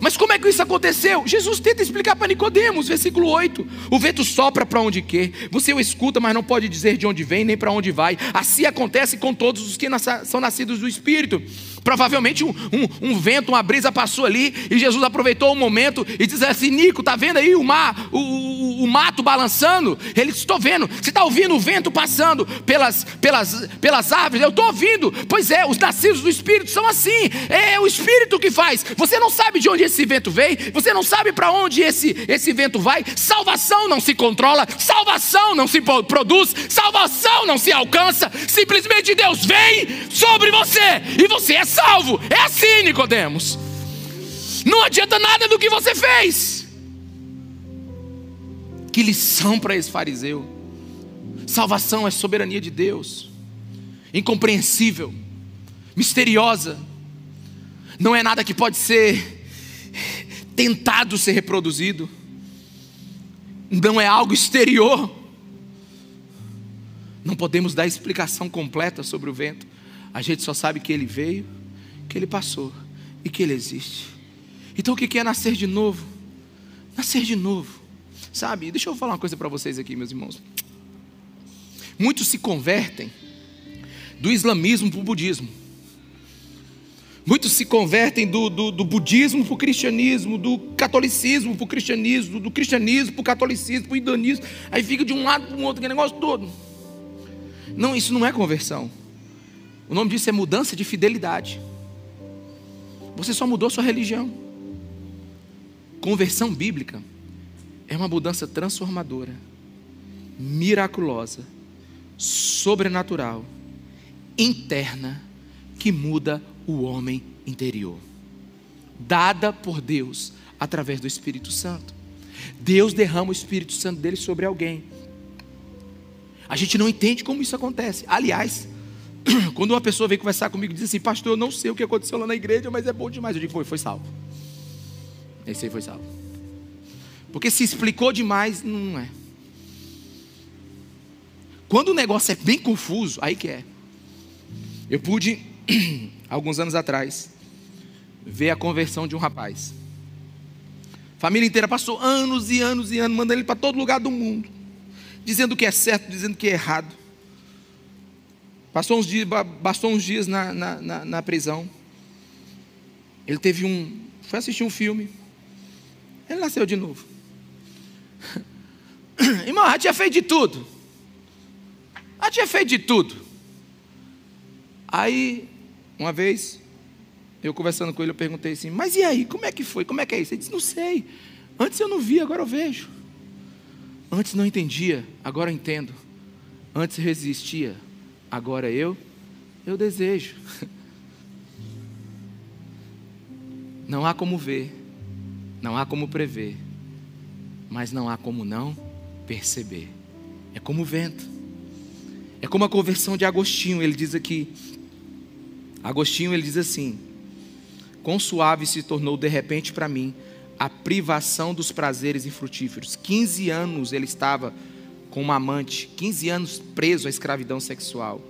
Mas como é que isso aconteceu? Jesus tenta explicar para Nicodemos, versículo 8. O vento sopra para onde quer. Você o escuta, mas não pode dizer de onde vem nem para onde vai. Assim acontece com todos os que são nascidos do Espírito. Provavelmente um, um, um, vento, uma brisa passou ali e Jesus aproveitou o momento e diz assim: Nico, tá vendo aí o mar, o, o, o mato balançando? Ele disse: Estou vendo. Você está ouvindo o vento passando pelas, pelas, pelas árvores? Eu estou ouvindo. Pois é, os nascidos do Espírito são assim. É o Espírito que faz. Você não sabe de onde esse vento veio, você não sabe para onde esse, esse vento vai. Salvação não se controla, salvação não se produz, salvação não se alcança. Simplesmente Deus vem sobre você e você é salvo. É assim, Nicodemos. Não adianta nada do que você fez. Que lição para esse fariseu. Salvação é soberania de Deus. Incompreensível, misteriosa. Não é nada que pode ser tentado ser reproduzido. Não é algo exterior. Não podemos dar explicação completa sobre o vento. A gente só sabe que ele veio que ele passou e que ele existe. Então o que é nascer de novo? Nascer de novo. Sabe? Deixa eu falar uma coisa para vocês aqui, meus irmãos. Muitos se convertem do islamismo para o budismo. Muitos se convertem do, do, do budismo para o cristianismo, do catolicismo para o cristianismo, do cristianismo para o catolicismo, para o idanismo. Aí fica de um lado para o outro, aquele negócio todo. Não, isso não é conversão. O nome disso é mudança de fidelidade. Você só mudou sua religião. Conversão bíblica é uma mudança transformadora, miraculosa, sobrenatural, interna, que muda o homem interior, dada por Deus através do Espírito Santo. Deus derrama o Espírito Santo dele sobre alguém. A gente não entende como isso acontece. Aliás, *clears throat* quando uma pessoa vem conversar comigo e diz assim, pastor, eu não sei o que aconteceu lá na igreja, mas é bom demais. Eu digo, foi, foi salvo. Esse aí foi salvo. Porque se explicou demais, não é. Quando o negócio é bem confuso, aí que é. Eu pude, *clears throat* alguns anos atrás, ver a conversão de um rapaz. família inteira passou anos e anos e anos, mandando ele para todo lugar do mundo, dizendo que é certo, dizendo que é errado. Passou uns dias, bastou uns dias na, na, na, na prisão. Ele teve um. Foi assistir um filme. Ele nasceu de novo. *coughs* Irmão, já tinha feito de tudo. Já tinha feito de tudo. Aí, uma vez, eu conversando com ele, eu perguntei assim: Mas e aí, como é que foi? Como é que é isso? Ele disse: Não sei. Antes eu não via, agora eu vejo. Antes não entendia, agora eu entendo. Antes resistia, agora eu, eu desejo. Não há como ver, não há como prever, mas não há como não perceber. É como o vento. É como a conversão de Agostinho, ele diz aqui. Agostinho ele diz assim: Quão suave se tornou de repente para mim a privação dos prazeres infrutíferos. 15 anos ele estava com uma amante, 15 anos preso à escravidão sexual,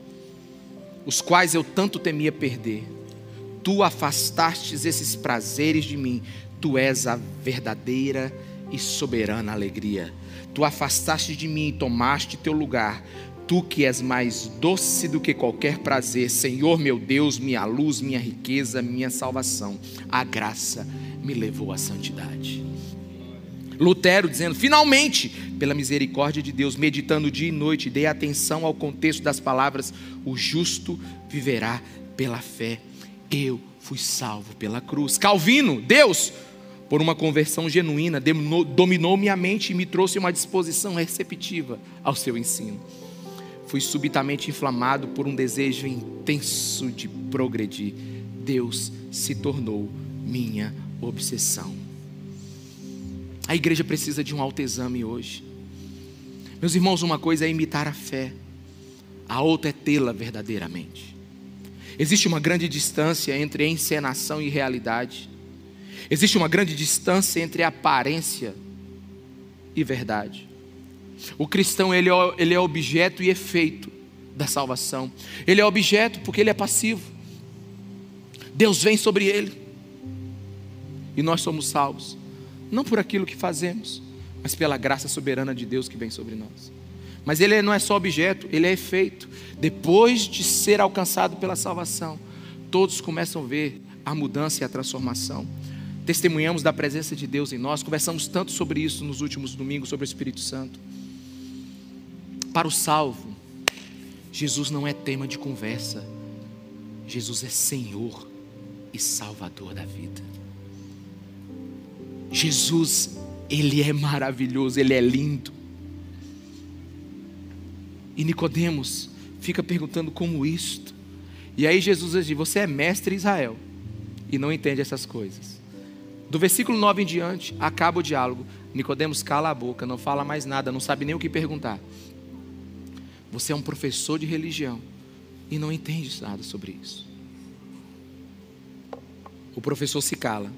os quais eu tanto temia perder. Tu afastastes esses prazeres de mim, tu és a verdadeira e soberana alegria. Tu afastaste de mim e tomaste teu lugar. Tu que és mais doce do que qualquer prazer, Senhor meu Deus, minha luz, minha riqueza, minha salvação. A graça me levou à santidade. Lutero dizendo: finalmente, pela misericórdia de Deus, meditando dia e noite, dei atenção ao contexto das palavras: o justo viverá pela fé. Eu fui salvo pela cruz. Calvino, Deus, por uma conversão genuína, dominou minha mente e me trouxe uma disposição receptiva ao seu ensino. Fui subitamente inflamado por um desejo intenso de progredir. Deus se tornou minha obsessão. A igreja precisa de um autoexame hoje. Meus irmãos, uma coisa é imitar a fé, a outra é tê-la verdadeiramente. Existe uma grande distância entre encenação e realidade. Existe uma grande distância entre aparência e verdade. O cristão ele é, ele é objeto e efeito da salvação. Ele é objeto porque ele é passivo. Deus vem sobre ele e nós somos salvos não por aquilo que fazemos, mas pela graça soberana de Deus que vem sobre nós. Mas ele não é só objeto, ele é efeito. Depois de ser alcançado pela salvação, todos começam a ver a mudança e a transformação. Testemunhamos da presença de Deus em nós, conversamos tanto sobre isso nos últimos domingos, sobre o Espírito Santo. Para o salvo, Jesus não é tema de conversa, Jesus é Senhor e Salvador da vida. Jesus, ele é maravilhoso, ele é lindo. E Nicodemos fica perguntando como isto. E aí Jesus diz: "Você é mestre Israel e não entende essas coisas". Do versículo 9 em diante, acaba o diálogo. Nicodemos cala a boca, não fala mais nada, não sabe nem o que perguntar. Você é um professor de religião e não entende nada sobre isso. O professor se cala.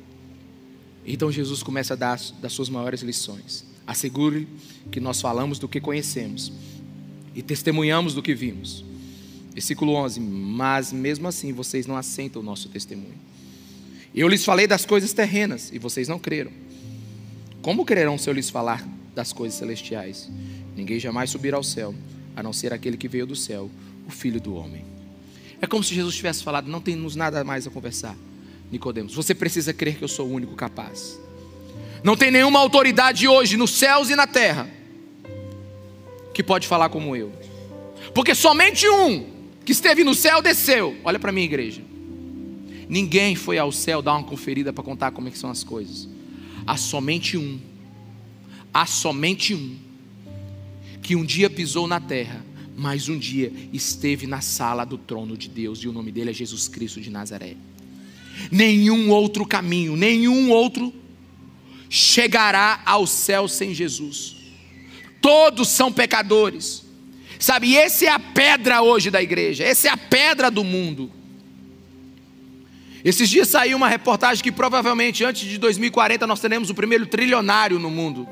Então Jesus começa a dar das suas maiores lições. Assegure que nós falamos do que conhecemos e testemunhamos do que vimos. Versículo 11: Mas mesmo assim vocês não aceitam o nosso testemunho. Eu lhes falei das coisas terrenas e vocês não creram. Como crerão se eu lhes falar das coisas celestiais? Ninguém jamais subirá ao céu, a não ser aquele que veio do céu, o Filho do Homem. É como se Jesus tivesse falado: Não temos nada mais a conversar. Nicodemos, você precisa crer que eu sou o único capaz. Não tem nenhuma autoridade hoje nos céus e na terra que pode falar como eu. Porque somente um que esteve no céu desceu. Olha para mim, igreja. Ninguém foi ao céu dar uma conferida para contar como é que são as coisas. Há somente um. Há somente um que um dia pisou na terra, mas um dia esteve na sala do trono de Deus e o nome dele é Jesus Cristo de Nazaré. Nenhum outro caminho, nenhum outro chegará ao céu sem Jesus. Todos são pecadores. Sabe, e essa é a pedra hoje da igreja, essa é a pedra do mundo. Esses dias saiu uma reportagem que provavelmente antes de 2040 nós teremos o primeiro trilionário no mundo.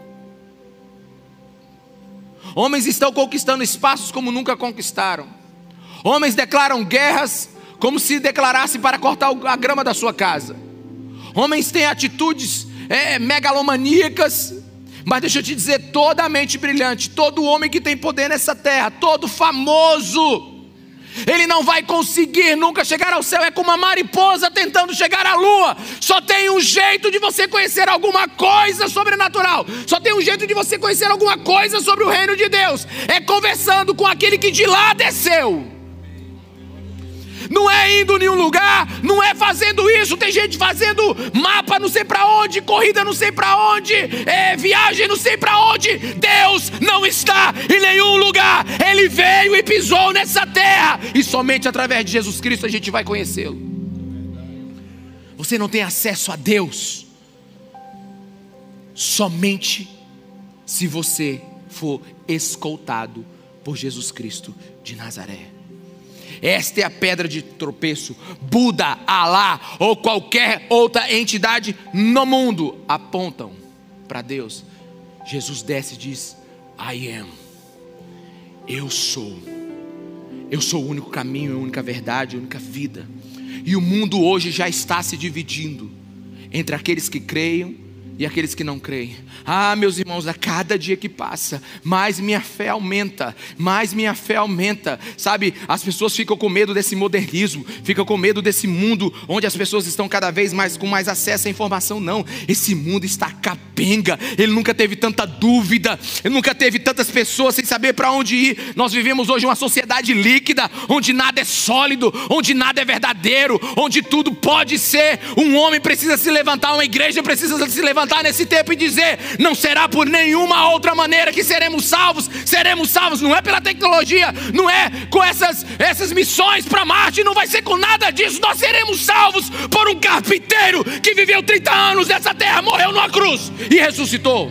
Homens estão conquistando espaços como nunca conquistaram. Homens declaram guerras como se declarasse para cortar a grama da sua casa. Homens têm atitudes é, megalomaníacas, mas deixa eu te dizer: toda mente brilhante, todo homem que tem poder nessa terra, todo famoso, ele não vai conseguir nunca chegar ao céu, é como uma mariposa tentando chegar à lua. Só tem um jeito de você conhecer alguma coisa sobrenatural, só tem um jeito de você conhecer alguma coisa sobre o reino de Deus, é conversando com aquele que de lá desceu não é indo nenhum lugar, não é fazendo isso. Tem gente fazendo mapa não sei para onde, corrida não sei para onde, é, viagem não sei para onde. Deus não está em nenhum lugar. Ele veio e pisou nessa terra e somente através de Jesus Cristo a gente vai conhecê-lo. Você não tem acesso a Deus somente se você for escoltado por Jesus Cristo de Nazaré. Esta é a pedra de tropeço. Buda, Alá ou qualquer outra entidade no mundo apontam para Deus. Jesus desce e diz: I am. Eu sou. Eu sou o único caminho, a única verdade, a única vida. E o mundo hoje já está se dividindo entre aqueles que creiam e aqueles que não creem. Ah, meus irmãos, a cada dia que passa, mais minha fé aumenta, mais minha fé aumenta. Sabe, as pessoas ficam com medo desse modernismo, ficam com medo desse mundo onde as pessoas estão cada vez mais com mais acesso à informação. Não, esse mundo está capenga. Ele nunca teve tanta dúvida, ele nunca teve tantas pessoas sem saber para onde ir. Nós vivemos hoje uma sociedade líquida, onde nada é sólido, onde nada é verdadeiro, onde tudo pode ser. Um homem precisa se levantar, uma igreja precisa se levantar nesse tempo e dizer: não será por nenhuma outra maneira que seremos salvos. Seremos salvos, não é pela tecnologia, não é com essas, essas missões para Marte, não vai ser com nada disso. Nós seremos salvos por um carpinteiro que viveu 30 anos nessa terra, morreu numa cruz e ressuscitou.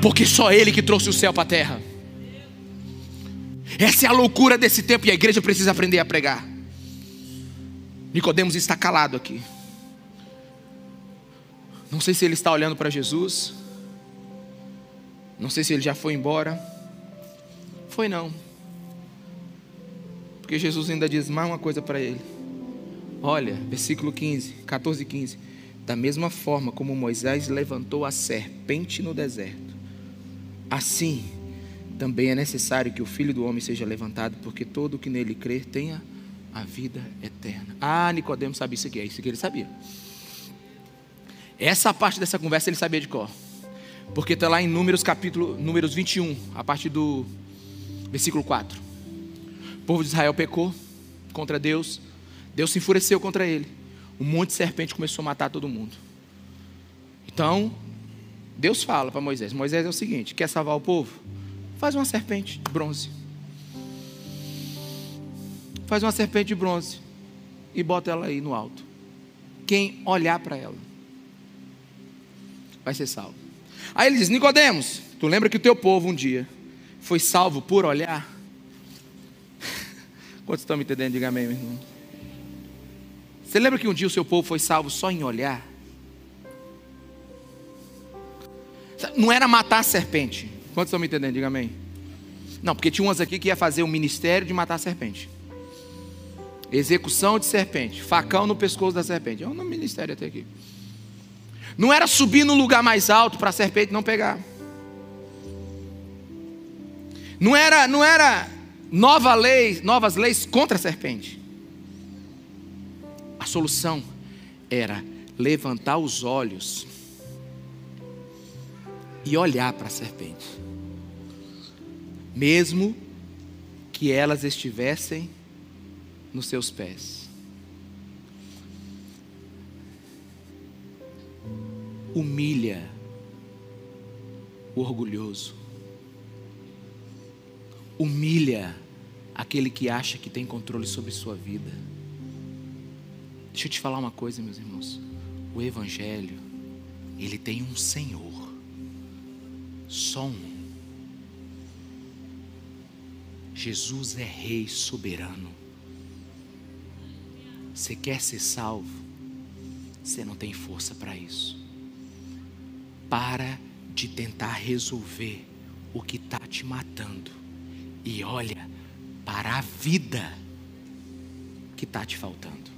Porque só Ele que trouxe o céu para a terra. Essa é a loucura desse tempo e a igreja precisa aprender a pregar. Nicodemos está calado aqui. Não sei se ele está olhando para Jesus. Não sei se ele já foi embora. Foi não. Porque Jesus ainda diz mais uma coisa para ele. Olha, versículo 15, 14 e 15. Da mesma forma como Moisés levantou a serpente no deserto, assim também é necessário que o filho do homem seja levantado, porque todo o que nele crer tenha a vida eterna. Ah, Nicodemos sabia isso aqui, é isso que ele sabia. Essa parte dessa conversa ele sabia de cor. Porque está lá em Números capítulo Números 21, a partir do versículo 4. O povo de Israel pecou contra Deus. Deus se enfureceu contra ele. Um monte de serpente começou a matar todo mundo. Então, Deus fala para Moisés: Moisés é o seguinte: quer salvar o povo? Faz uma serpente de bronze. Faz uma serpente de bronze e bota ela aí no alto. Quem olhar para ela vai ser salvo. Aí ele diz: Nicodemos, tu lembra que o teu povo um dia foi salvo por olhar? *laughs* Quantos estão me entendendo? Diga amém, meu irmão. Você lembra que um dia o seu povo foi salvo só em olhar? Não era matar a serpente. Quantos estão me entendendo? Diga amém. Não, porque tinha umas aqui que ia fazer o ministério de matar a serpente. Execução de serpente, facão no pescoço da serpente. É um ministério até aqui. Não era subir no lugar mais alto para a serpente não pegar. Não era, não era nova lei, novas leis contra a serpente. A solução era levantar os olhos e olhar para a serpente. Mesmo que elas estivessem nos seus pés. Humilha o orgulhoso. Humilha aquele que acha que tem controle sobre sua vida. Deixa eu te falar uma coisa, meus irmãos. O Evangelho, ele tem um Senhor, só um. Jesus é Rei soberano. Você quer ser salvo? Você não tem força para isso. Para de tentar resolver o que está te matando e olha para a vida que está te faltando.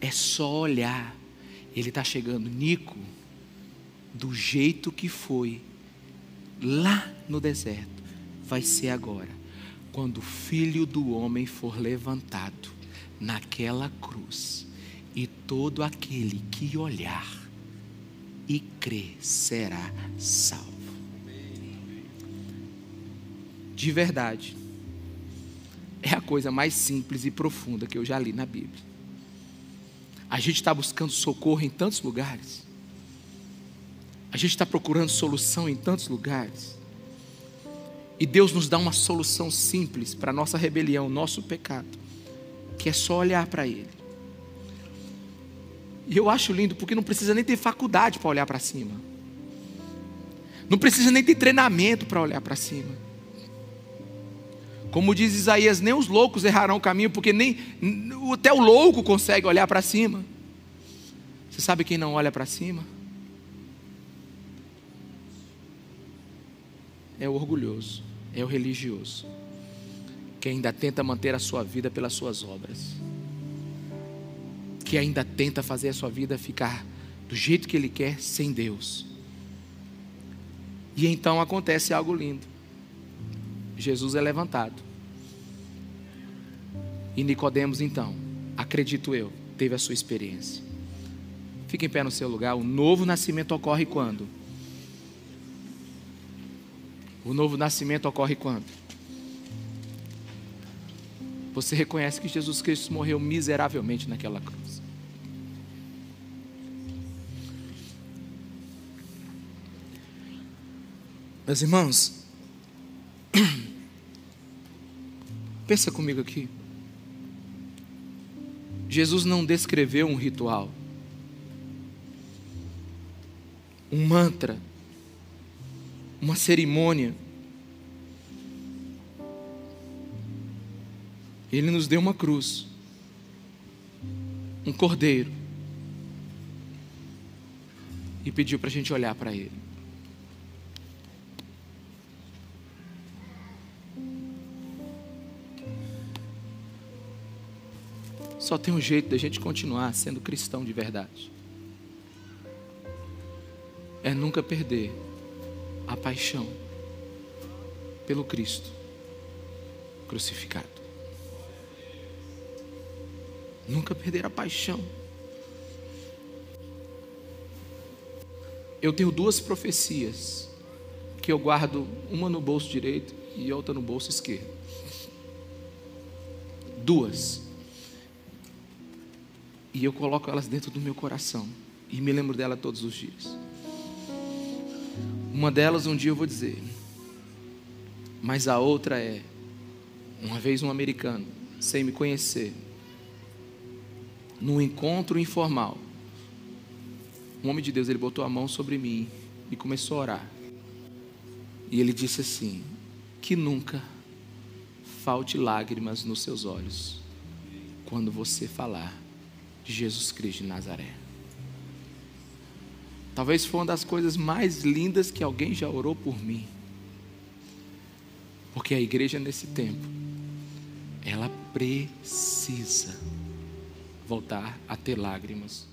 É só olhar. Ele está chegando, Nico, do jeito que foi lá no deserto, vai ser agora, quando o filho do homem for levantado naquela cruz, e todo aquele que olhar e crer será salvo. de verdade, é a coisa mais simples e profunda que eu já li na Bíblia. A gente está buscando socorro em tantos lugares, a gente está procurando solução em tantos lugares, e Deus nos dá uma solução simples para a nossa rebelião, nosso pecado, que é só olhar para Ele. E eu acho lindo porque não precisa nem ter faculdade para olhar para cima. Não precisa nem ter treinamento para olhar para cima. Como diz Isaías, nem os loucos errarão o caminho, porque nem até o louco consegue olhar para cima. Você sabe quem não olha para cima? É o orgulhoso, é o religioso, que ainda tenta manter a sua vida pelas suas obras, que ainda tenta fazer a sua vida ficar do jeito que ele quer sem Deus. E então acontece algo lindo. Jesus é levantado. E Nicodemos então, acredito eu, teve a sua experiência. Fique em pé no seu lugar. O novo nascimento ocorre quando? O novo nascimento ocorre quando? Você reconhece que Jesus Cristo morreu miseravelmente naquela cruz. Meus irmãos, *coughs* Pensa comigo aqui. Jesus não descreveu um ritual, um mantra, uma cerimônia. Ele nos deu uma cruz, um cordeiro, e pediu para a gente olhar para ele. Só tem um jeito da gente continuar sendo cristão de verdade. É nunca perder a paixão pelo Cristo crucificado. Nunca perder a paixão. Eu tenho duas profecias que eu guardo uma no bolso direito e outra no bolso esquerdo. Duas. E eu coloco elas dentro do meu coração. E me lembro dela todos os dias. Uma delas um dia eu vou dizer. Mas a outra é: uma vez um americano, sem me conhecer, num encontro informal, um homem de Deus, ele botou a mão sobre mim e começou a orar. E ele disse assim: Que nunca falte lágrimas nos seus olhos quando você falar Jesus Cristo de Nazaré. Talvez foi uma das coisas mais lindas que alguém já orou por mim. Porque a igreja nesse tempo, ela precisa voltar a ter lágrimas.